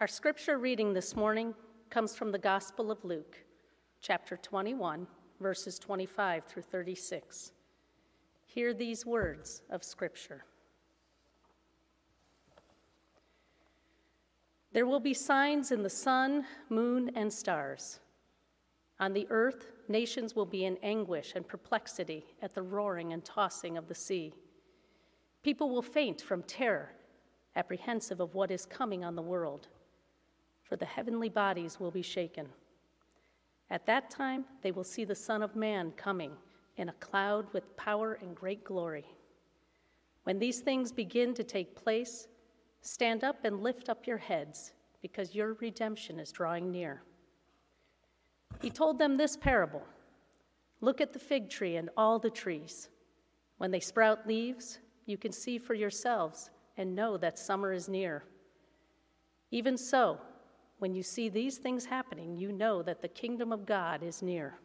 Our scripture reading this morning comes from the Gospel of Luke, chapter 21, verses 25 through 36. Hear these words of scripture. There will be signs in the sun, moon, and stars. On the earth, nations will be in anguish and perplexity at the roaring and tossing of the sea. People will faint from terror, apprehensive of what is coming on the world, for the heavenly bodies will be shaken. At that time, they will see the Son of Man coming in a cloud with power and great glory. When these things begin to take place, stand up and lift up your heads, because your redemption is drawing near. He told them this parable Look at the fig tree and all the trees. When they sprout leaves, you can see for yourselves and know that summer is near. Even so, when you see these things happening, you know that the kingdom of God is near.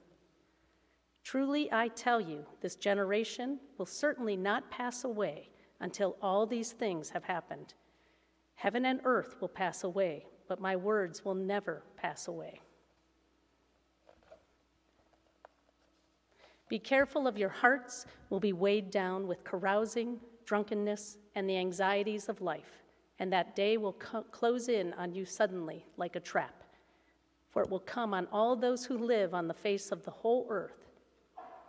Truly, I tell you, this generation will certainly not pass away until all these things have happened. Heaven and earth will pass away, but my words will never pass away. Be careful of your hearts will be weighed down with carousing, drunkenness, and the anxieties of life, and that day will co- close in on you suddenly like a trap. For it will come on all those who live on the face of the whole earth.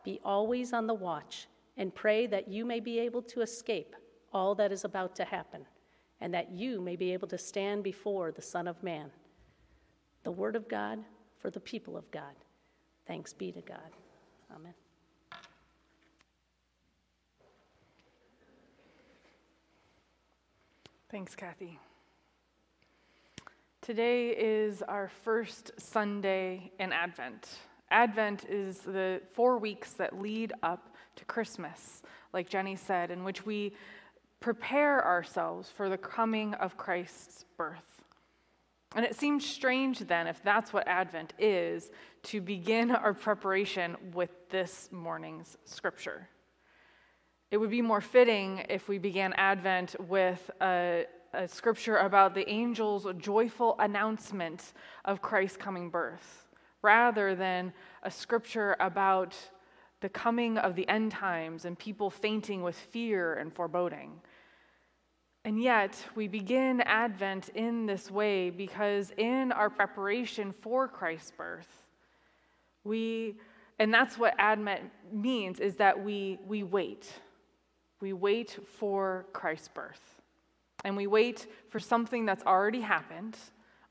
Be always on the watch and pray that you may be able to escape all that is about to happen, and that you may be able to stand before the Son of Man. The Word of God for the people of God. Thanks be to God. Amen. Thanks, Kathy. Today is our first Sunday in Advent. Advent is the four weeks that lead up to Christmas, like Jenny said, in which we prepare ourselves for the coming of Christ's birth. And it seems strange then, if that's what Advent is, to begin our preparation with this morning's scripture. It would be more fitting if we began Advent with a, a scripture about the angel's joyful announcement of Christ's coming birth, rather than a scripture about the coming of the end times and people fainting with fear and foreboding. And yet, we begin Advent in this way because in our preparation for Christ's birth, we, and that's what Advent means, is that we, we wait we wait for Christ's birth. And we wait for something that's already happened.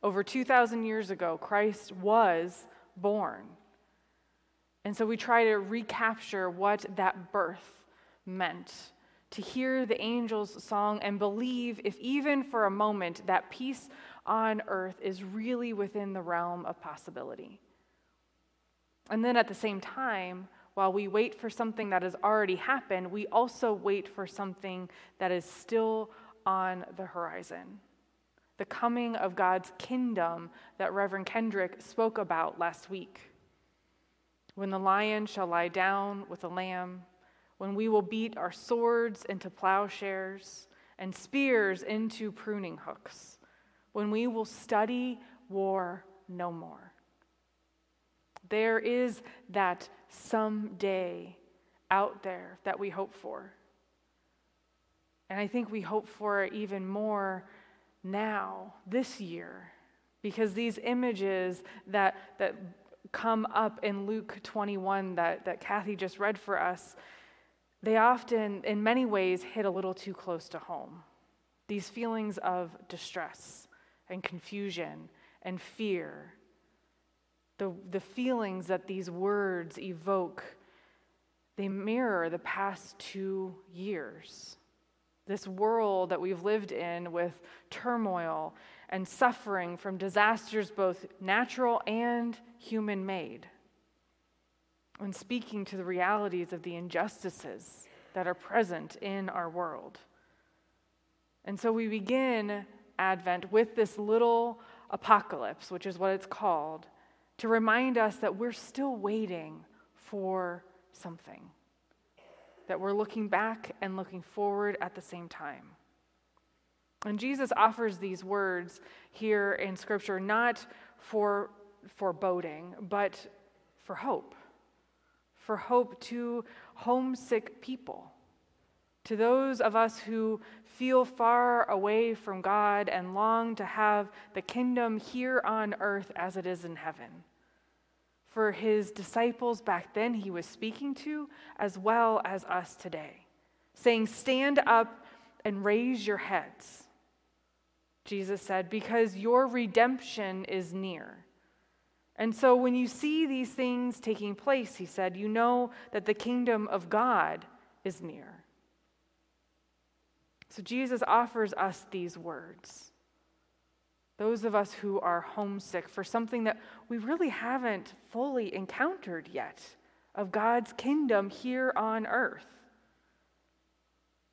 Over 2,000 years ago, Christ was born. And so we try to recapture what that birth meant to hear the angels' song and believe, if even for a moment, that peace on earth is really within the realm of possibility. And then at the same time, while we wait for something that has already happened, we also wait for something that is still on the horizon. The coming of God's kingdom that Reverend Kendrick spoke about last week. When the lion shall lie down with the lamb, when we will beat our swords into plowshares and spears into pruning hooks, when we will study war no more. There is that someday out there that we hope for. And I think we hope for it even more now, this year, because these images that, that come up in Luke 21 that, that Kathy just read for us, they often, in many ways, hit a little too close to home. These feelings of distress and confusion and fear the, the feelings that these words evoke, they mirror the past two years. This world that we've lived in with turmoil and suffering from disasters, both natural and human made. And speaking to the realities of the injustices that are present in our world. And so we begin Advent with this little apocalypse, which is what it's called to remind us that we're still waiting for something, that we're looking back and looking forward at the same time. And Jesus offers these words here in Scripture not for foreboding, but for hope. For hope to homesick people, to those of us who feel far away from God and long to have the kingdom here on earth as it is in heaven. For his disciples back then, he was speaking to, as well as us today, saying, Stand up and raise your heads. Jesus said, because your redemption is near. And so when you see these things taking place, he said, you know that the kingdom of God is near. So Jesus offers us these words. Those of us who are homesick for something that we really haven't fully encountered yet of God's kingdom here on earth.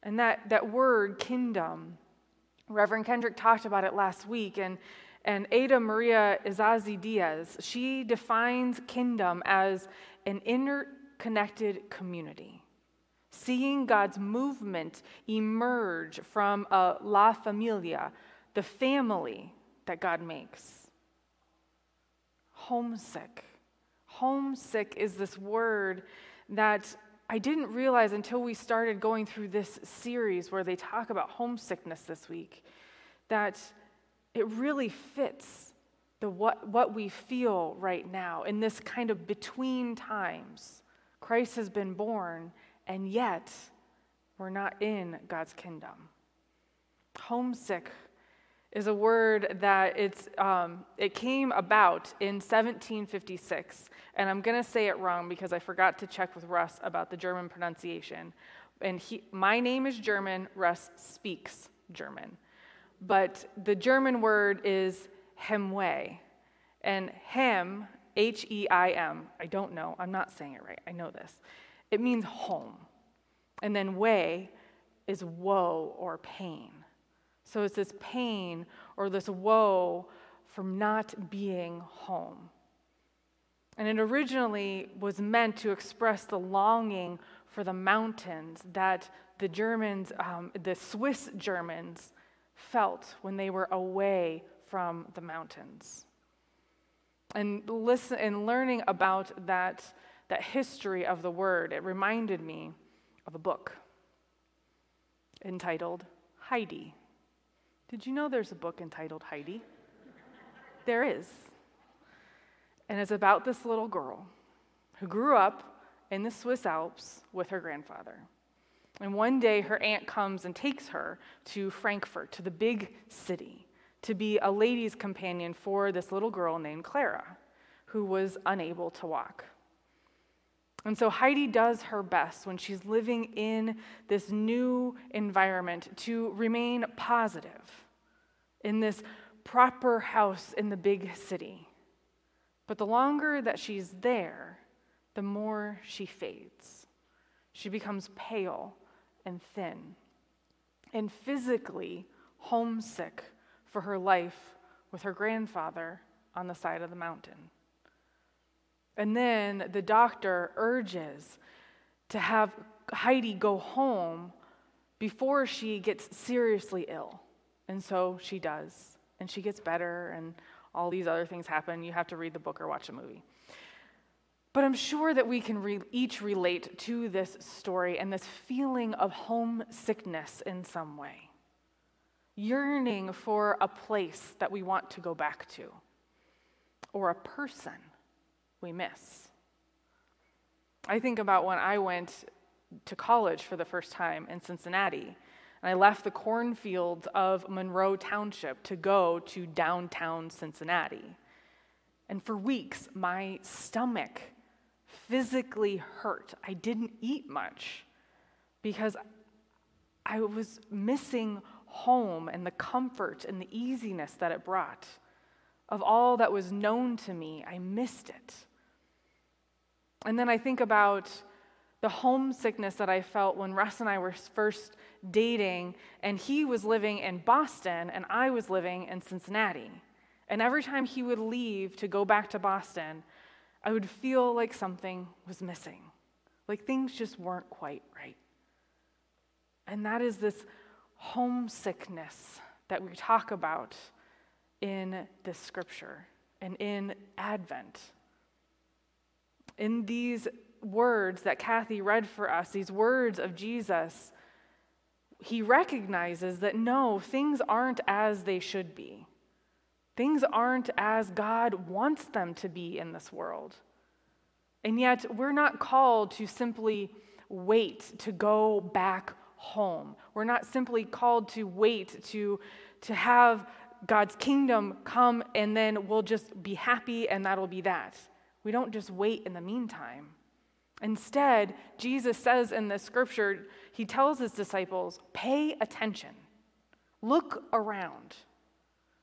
And that, that word, kingdom, Reverend Kendrick talked about it last week, and, and Ada María Isasi-Díaz, she defines kingdom as an interconnected community, seeing God's movement emerge from a La Familia, the family that God makes. Homesick. Homesick is this word that I didn't realize until we started going through this series where they talk about homesickness this week that it really fits the what, what we feel right now in this kind of between times. Christ has been born, and yet we're not in God's kingdom. Homesick is a word that it's, um, it came about in 1756. And I'm going to say it wrong because I forgot to check with Russ about the German pronunciation. And he, my name is German, Russ speaks German. But the German word is Hemway. And hem, H E I M, I don't know, I'm not saying it right, I know this. It means home. And then way is woe or pain. So it's this pain or this woe from not being home. And it originally was meant to express the longing for the mountains that the Germans, um, the Swiss Germans, felt when they were away from the mountains. And listen and learning about that, that history of the word, it reminded me of a book entitled Heidi. Did you know there's a book entitled Heidi? there is. And it's about this little girl who grew up in the Swiss Alps with her grandfather. And one day her aunt comes and takes her to Frankfurt, to the big city, to be a lady's companion for this little girl named Clara, who was unable to walk. And so Heidi does her best when she's living in this new environment to remain positive in this proper house in the big city. But the longer that she's there, the more she fades. She becomes pale and thin and physically homesick for her life with her grandfather on the side of the mountain. And then the doctor urges to have Heidi go home before she gets seriously ill. And so she does. And she gets better, and all these other things happen. You have to read the book or watch a movie. But I'm sure that we can re- each relate to this story and this feeling of homesickness in some way, yearning for a place that we want to go back to, or a person we miss. I think about when I went to college for the first time in Cincinnati, and I left the cornfields of Monroe Township to go to downtown Cincinnati. And for weeks, my stomach physically hurt. I didn't eat much because I was missing home and the comfort and the easiness that it brought. Of all that was known to me, I missed it. And then I think about the homesickness that I felt when Russ and I were first dating, and he was living in Boston, and I was living in Cincinnati. And every time he would leave to go back to Boston, I would feel like something was missing, like things just weren't quite right. And that is this homesickness that we talk about in this scripture and in Advent. In these words that Kathy read for us, these words of Jesus, he recognizes that no, things aren't as they should be. Things aren't as God wants them to be in this world. And yet, we're not called to simply wait to go back home. We're not simply called to wait to, to have God's kingdom come and then we'll just be happy and that'll be that. We don't just wait in the meantime. Instead, Jesus says in the scripture, he tells his disciples, pay attention, look around.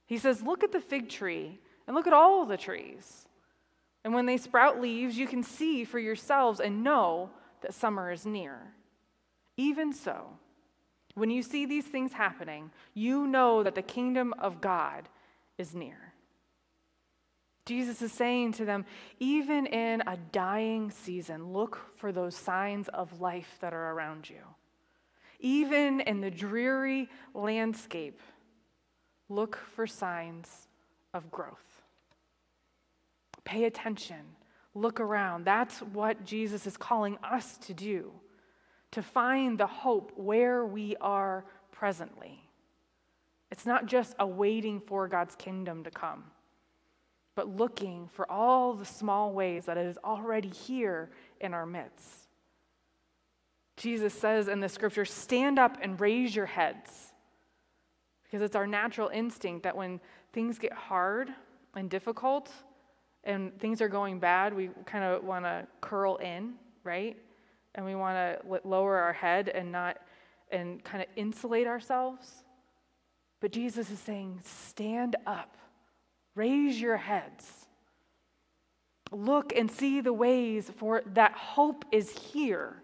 He says, look at the fig tree and look at all the trees. And when they sprout leaves, you can see for yourselves and know that summer is near. Even so, when you see these things happening, you know that the kingdom of God is near. Jesus is saying to them, even in a dying season, look for those signs of life that are around you. Even in the dreary landscape, look for signs of growth. Pay attention, look around. That's what Jesus is calling us to do to find the hope where we are presently. It's not just a waiting for God's kingdom to come, but looking for all the small ways that it is already here in our midst. Jesus says in the scripture, stand up and raise your heads. Because it's our natural instinct that when things get hard and difficult and things are going bad, we kind of want to curl in, right? And we want to lower our head and not and kind of insulate ourselves. But Jesus is saying, stand up, raise your heads. Look and see the ways for that hope is here.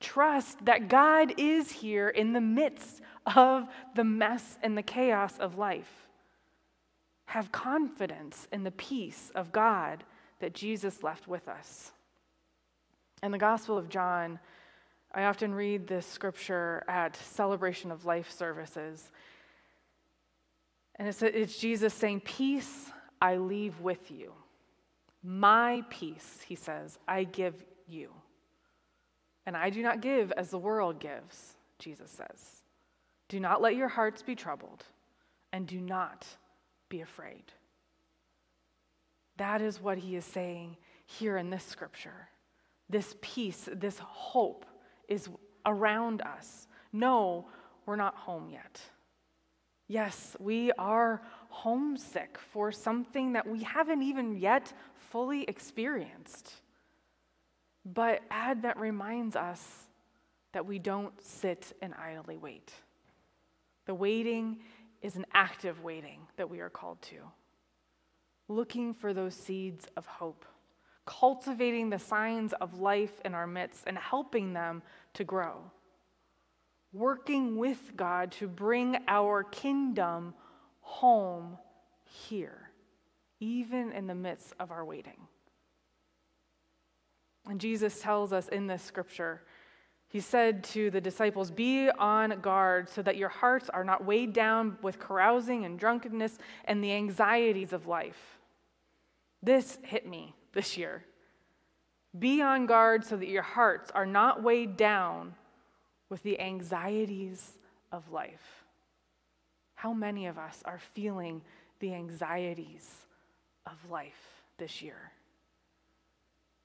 Trust that God is here in the midst of the mess and the chaos of life. Have confidence in the peace of God that Jesus left with us. In the Gospel of John, I often read this scripture at celebration of life services. And it's, it's Jesus saying, Peace I leave with you. My peace, he says, I give you. And I do not give as the world gives, Jesus says. Do not let your hearts be troubled, and do not be afraid. That is what he is saying here in this scripture this peace, this hope is around us. No, we're not home yet. Yes, we are homesick for something that we haven't even yet fully experienced. But Advent reminds us that we don't sit and idly wait. The waiting is an active waiting that we are called to, looking for those seeds of hope cultivating the signs of life in our midst and helping them to grow. Working with God to bring our kingdom home here, even in the midst of our waiting. And Jesus tells us in this scripture, he said to the disciples, Be on guard so that your hearts are not weighed down with carousing and drunkenness and the anxieties of life. This hit me this year. Be on guard so that your hearts are not weighed down with the anxieties of life. How many of us are feeling the anxieties of life this year?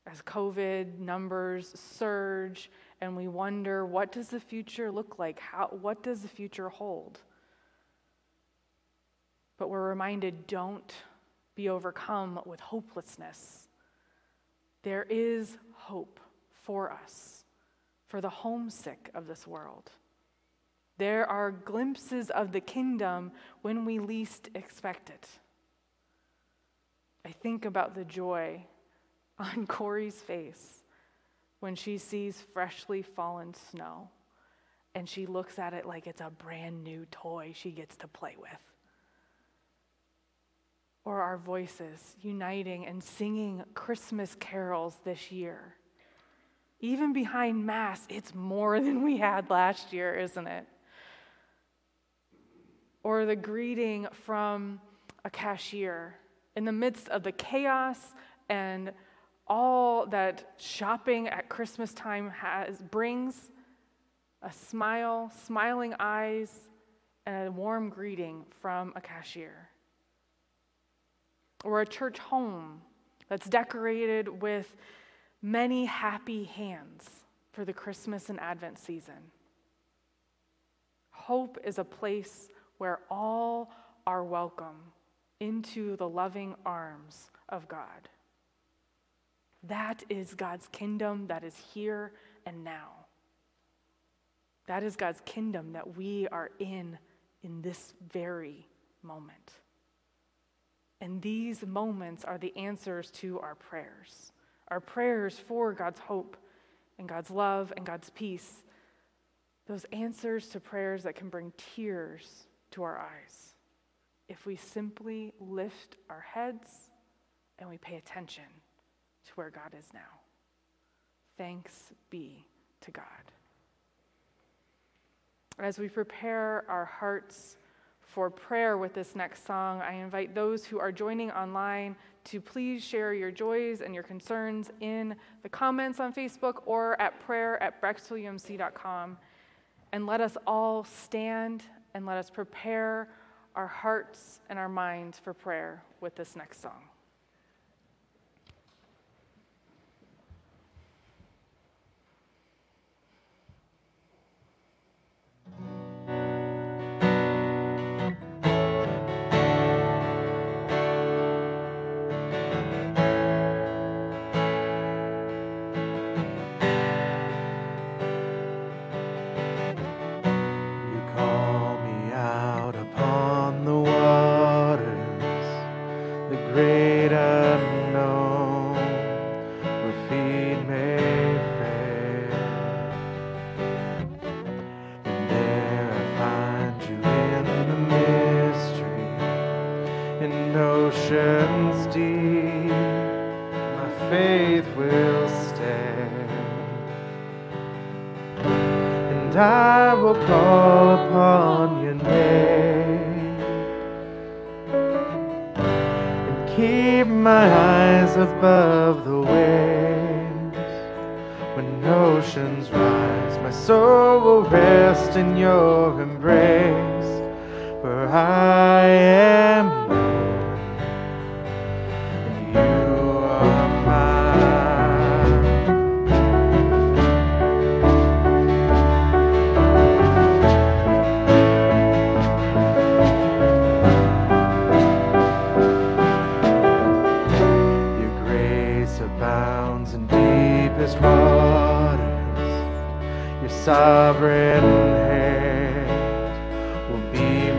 As COVID numbers surge and we wonder, what does the future look like? How, what does the future hold? But we're reminded don't be overcome with hopelessness there is hope for us, for the homesick of this world. There are glimpses of the kingdom when we least expect it. I think about the joy on Corey's face when she sees freshly fallen snow and she looks at it like it's a brand new toy she gets to play with or our voices uniting and singing Christmas carols this year. Even behind Mass, it's more than we had last year, isn't it? or the greeting from a cashier in the midst of the chaos and all that shopping at Christmas time has brings a smile, smiling eyes, and a warm greeting from a cashier. Or a church home that's decorated with many happy hands for the Christmas and Advent season. Hope is a place where all are welcome into the loving arms of God. That is God's kingdom that is here and now. That is God's kingdom that we are in in this very moment. And these moments are the answers to our prayers. Our prayers for God's hope and God's love and God's peace. Those answers to prayers that can bring tears to our eyes if we simply lift our heads and we pay attention to where God is now. Thanks be to God. As we prepare our hearts for prayer with this next song, I invite those who are joining online to please share your joys and your concerns in the comments on Facebook or at prayer at brecksvilleumc.com. And let us all stand and let us prepare our hearts and our minds for prayer with this next song.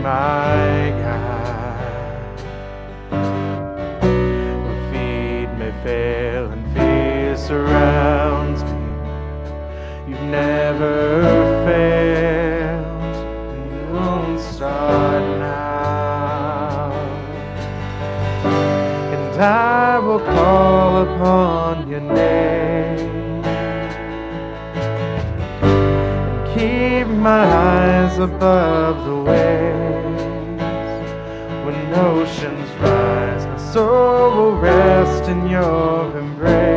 my God. Will feed me, fail, and fear surrounds me. You've never failed. You won't start now. And I will call upon your name. keep my eyes above the waves oceans rise, my soul will rest in your embrace.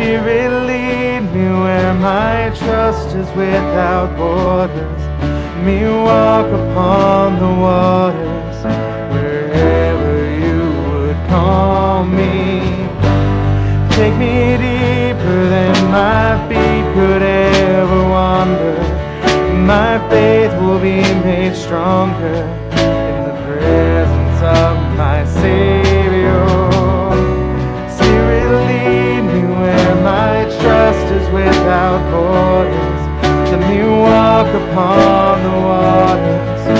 Spirit, lead me where my trust is without borders. me walk upon the waters wherever you would call me. Take me deeper than my feet could ever wander. My faith will be made stronger in the presence of my Savior. Without borders. Let me walk upon the waters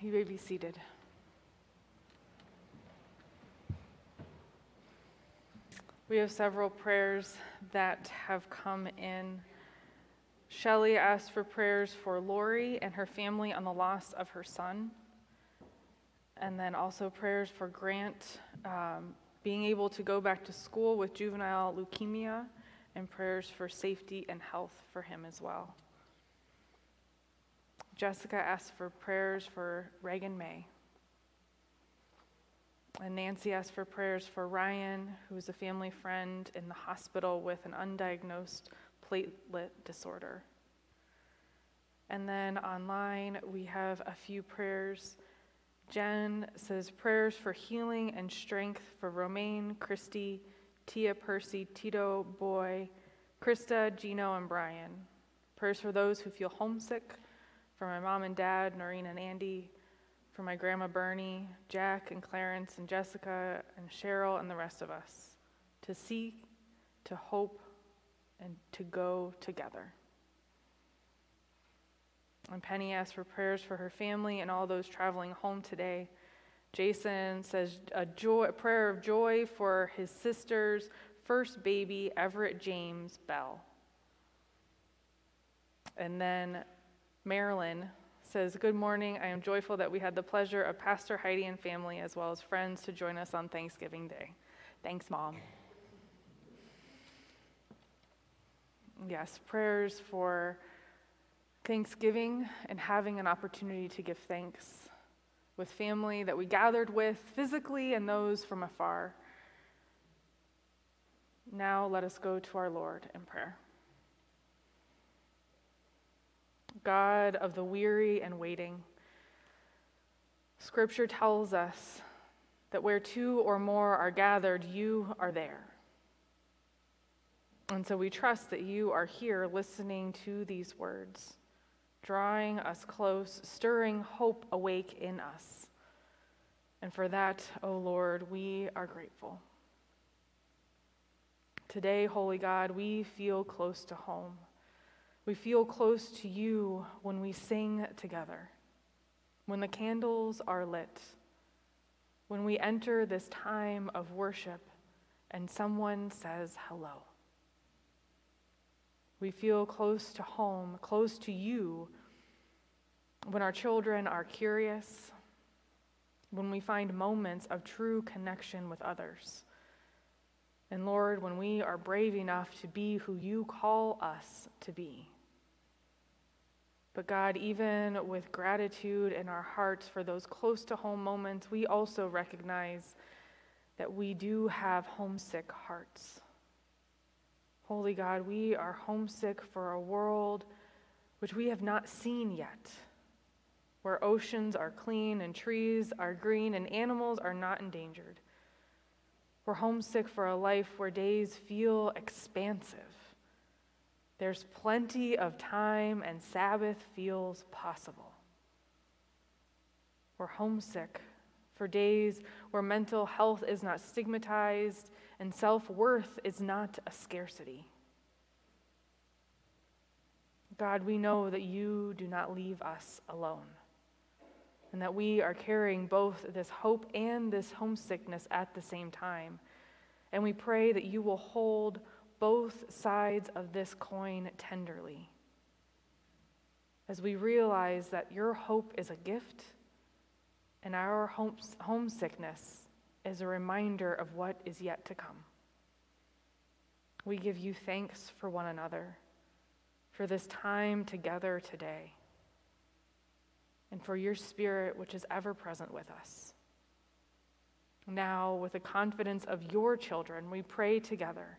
You may be seated. We have several prayers that have come in. Shelley asked for prayers for Lori and her family on the loss of her son. And then also prayers for Grant um, being able to go back to school with juvenile leukemia, and prayers for safety and health for him as well. Jessica asked for prayers for Reagan May. And Nancy asked for prayers for Ryan, who's a family friend in the hospital with an undiagnosed platelet disorder. And then online, we have a few prayers. Jen says prayers for healing and strength for Romaine, Christy, Tia, Percy, Tito, Boy, Krista, Gino, and Brian. Prayers for those who feel homesick, for my mom and dad, Noreen and Andy, for my grandma Bernie, Jack and Clarence and Jessica and Cheryl and the rest of us, to seek, to hope, and to go together. And Penny asked for prayers for her family and all those traveling home today. Jason says a, joy, a prayer of joy for his sister's first baby, Everett James Bell. And then Marilyn says, Good morning. I am joyful that we had the pleasure of Pastor Heidi and family, as well as friends, to join us on Thanksgiving Day. Thanks, Mom. Yes, prayers for Thanksgiving and having an opportunity to give thanks with family that we gathered with physically and those from afar. Now let us go to our Lord in prayer. God of the weary and waiting, Scripture tells us that where two or more are gathered, you are there. And so we trust that you are here listening to these words, drawing us close, stirring hope awake in us. And for that, O oh Lord, we are grateful. Today, Holy God, we feel close to home. We feel close to you when we sing together, when the candles are lit, when we enter this time of worship and someone says hello. We feel close to home, close to you, when our children are curious, when we find moments of true connection with others, And Lord, when we are brave enough to be who you call us to be. But God, even with gratitude in our hearts for those close to home moments, we also recognize that we do have homesick hearts. Holy God, we are homesick for a world which we have not seen yet, where oceans are clean and trees are green and animals are not endangered. We're homesick for a life where days feel expansive. There's plenty of time and Sabbath feels possible. We're homesick for days where mental health is not stigmatized and self worth is not a scarcity. God, we know that you do not leave us alone, and that we are carrying both this hope and this homesickness at the same time. And we pray that you will hold both sides of this coin tenderly as we realize that your hope is a gift and our homesickness is a reminder of what is yet to come. We give you thanks for one another, for this time together today, and for your spirit which is ever present with us. Now, with the confidence of your children, we pray together,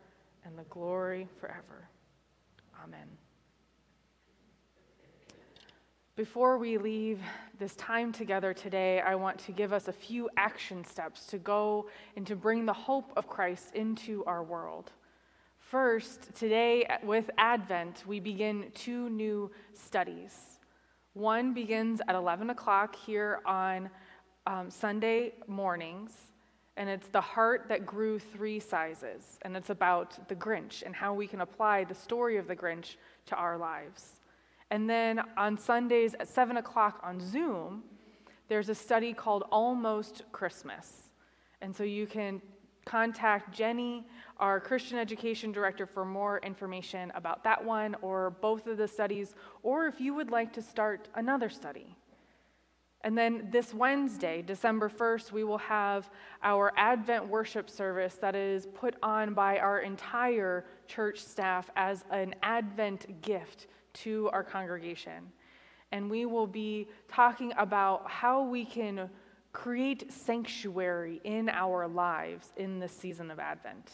and the glory forever. Amen. Before we leave this time together today, I want to give us a few action steps to go and to bring the hope of Christ into our world. First, today with Advent, we begin two new studies. One begins at 11 o'clock here on um, Sunday mornings, and it's The Heart That Grew Three Sizes, and it's about the Grinch and how we can apply the story of the Grinch to our lives. And then on Sundays at 7 o'clock on Zoom, there's a study called Almost Christmas. And so you can contact Jenny, our Christian education director, for more information about that one or both of the studies, or if you would like to start another study. And then this Wednesday, December 1st, we will have our Advent worship service that is put on by our entire church staff as an Advent gift to our congregation. And we will be talking about how we can create sanctuary in our lives in this season of Advent.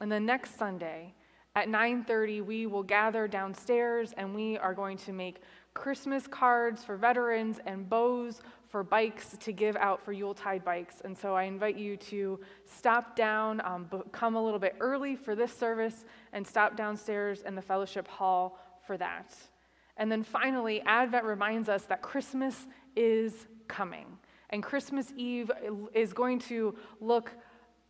And then next Sunday at 9:30 we will gather downstairs and we are going to make Christmas cards for veterans and bows for bikes to give out for Yuletide bikes. And so I invite you to stop down, um, come a little bit early for this service, and stop downstairs in the fellowship hall for that. And then finally, Advent reminds us that Christmas is coming. And Christmas Eve is going to look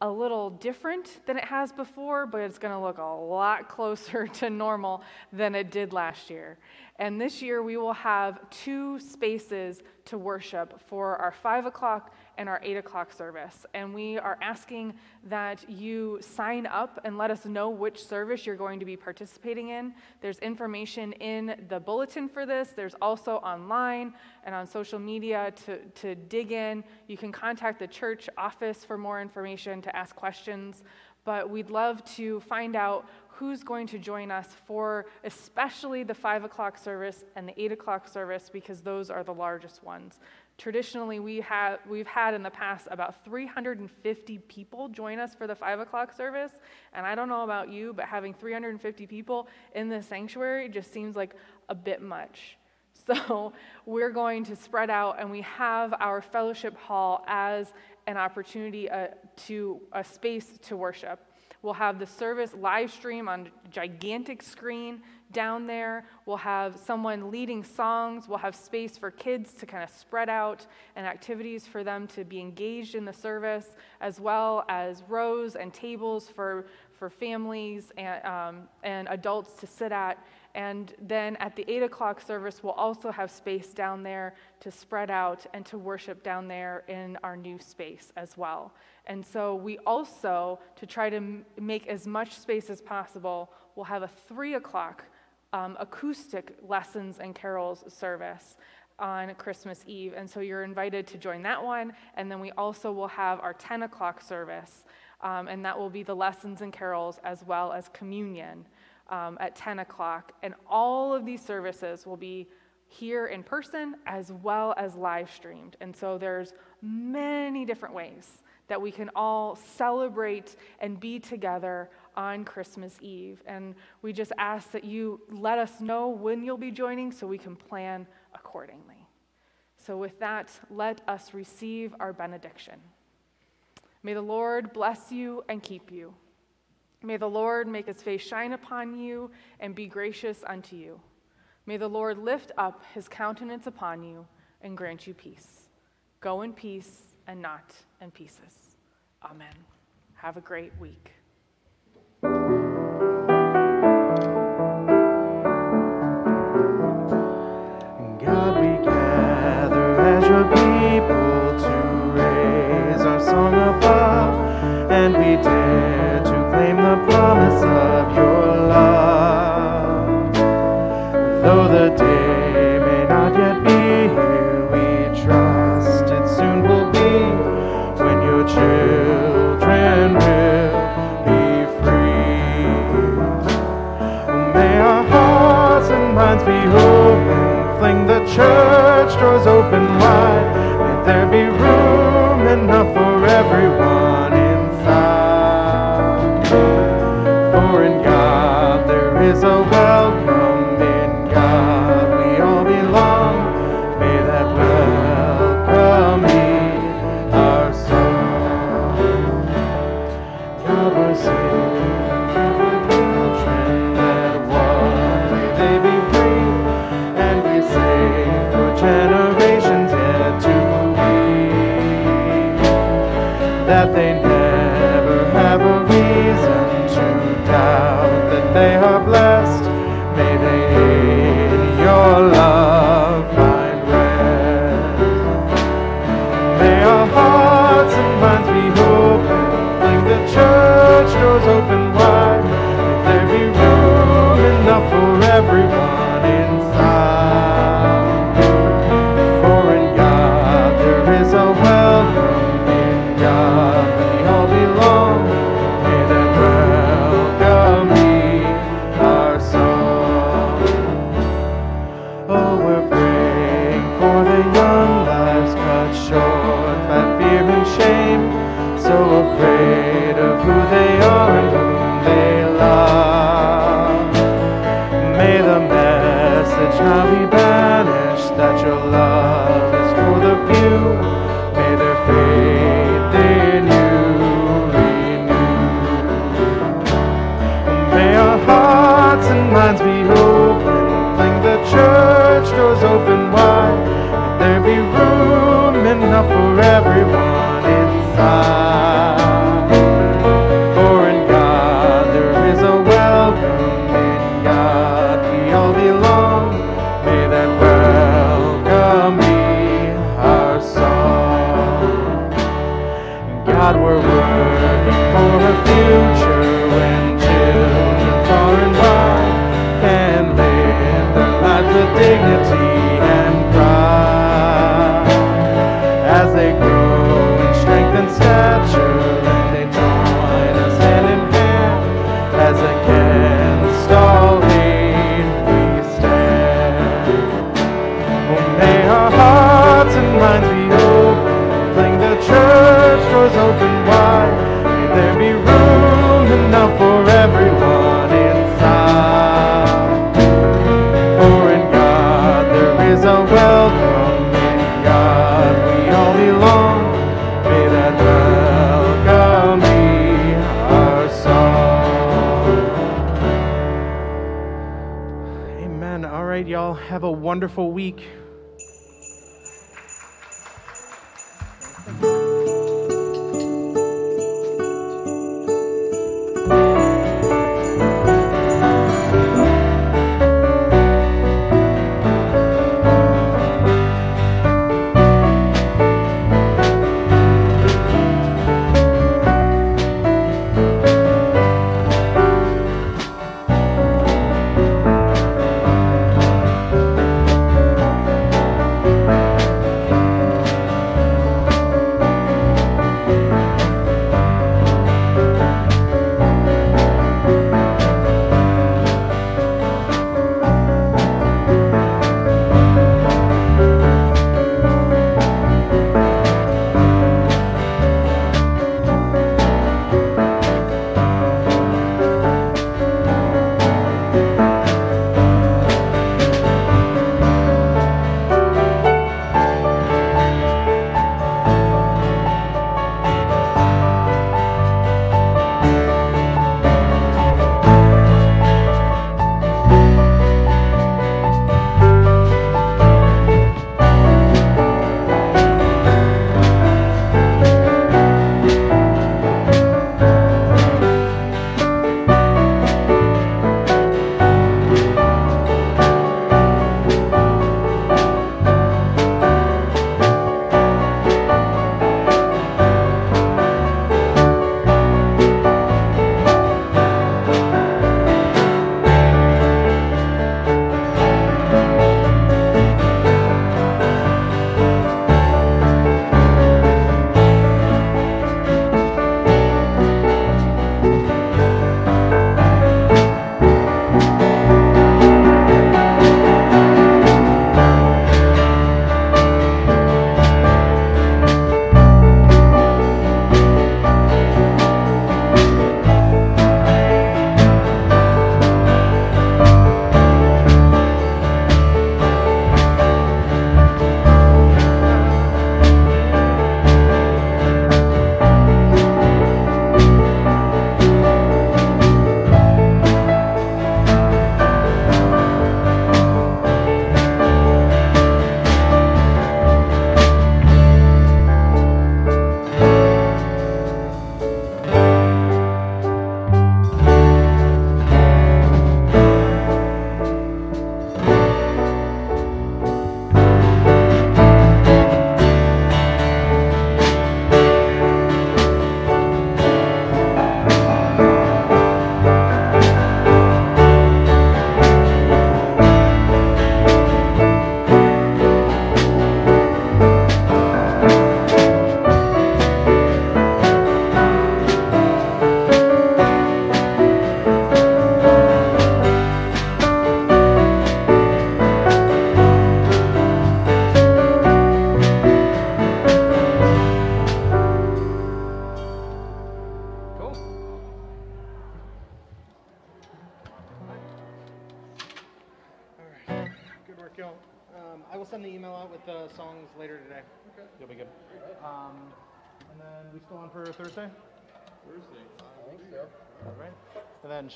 a little different than it has before, but it's going to look a lot closer to normal than it did last year. And this year we will have two spaces to worship for our five o'clock and our 8 o'clock service. And we are asking that you sign up and let us know which service you're going to be participating in. There's information in the bulletin for this, there's also online and on social media to, to dig in. You can contact the church office for more information to ask questions. But we'd love to find out who's going to join us for especially the 5 o'clock service and the 8 o'clock service because those are the largest ones. Traditionally, we have, we've had in the past about 350 people join us for the 5 o'clock service. And I don't know about you, but having 350 people in the sanctuary just seems like a bit much. So we're going to spread out, and we have our fellowship hall as an opportunity uh, to a space to worship. We'll have the service live stream on a gigantic screen down there. We'll have someone leading songs. We'll have space for kids to kind of spread out and activities for them to be engaged in the service, as well as rows and tables for, for families and, um, and adults to sit at. And then at the 8 o'clock service, we'll also have space down there to spread out and to worship down there in our new space as well. And so we also, to try to make as much space as possible, we'll have a 3 o'clock um, acoustic lessons and carols service on Christmas Eve. And so you're invited to join that one. And then we also will have our 10 o'clock service, um, and that will be the lessons and carols as well as communion um, at 10 o'clock. And all of these services will be here in person as well as live streamed. And so there's many different ways that we can all celebrate and be together on Christmas Eve. And we just ask that you let us know when you'll be joining so we can plan accordingly. So, with that, let us receive our benediction. May the Lord bless you and keep you. May the Lord make his face shine upon you and be gracious unto you. May the Lord lift up his countenance upon you and grant you peace. Go in peace and not in pieces. Amen. Have a great week. Here,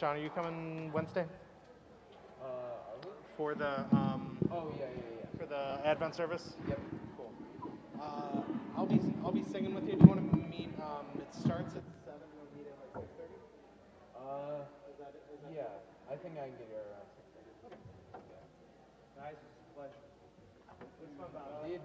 Sean, are you coming Wednesday? Uh, for the um, Oh, yeah, yeah, yeah. for the Advent service? Yep. Cool. Uh, I'll be I'll be singing with you. Do you want to meet? Um, it starts at seven. We'll meet at like six thirty. Uh, Is that is that yeah, I think I can get here around six thirty. Guys, it's a pleasure. It was fun, Bob. Dude,